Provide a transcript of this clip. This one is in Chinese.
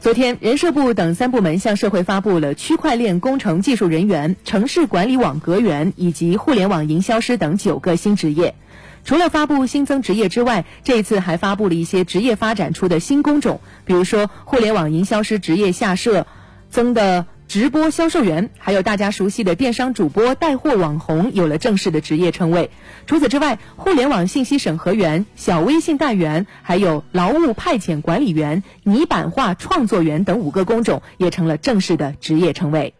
昨天，人社部等三部门向社会发布了区块链工程技术人员、城市管理网格员以及互联网营销师等九个新职业。除了发布新增职业之外，这一次还发布了一些职业发展出的新工种，比如说互联网营销师职业下设增的。直播销售员，还有大家熟悉的电商主播、带货网红，有了正式的职业称谓。除此之外，互联网信息审核员、小微信代员，还有劳务派遣管理员、泥板画创作员等五个工种，也成了正式的职业称谓。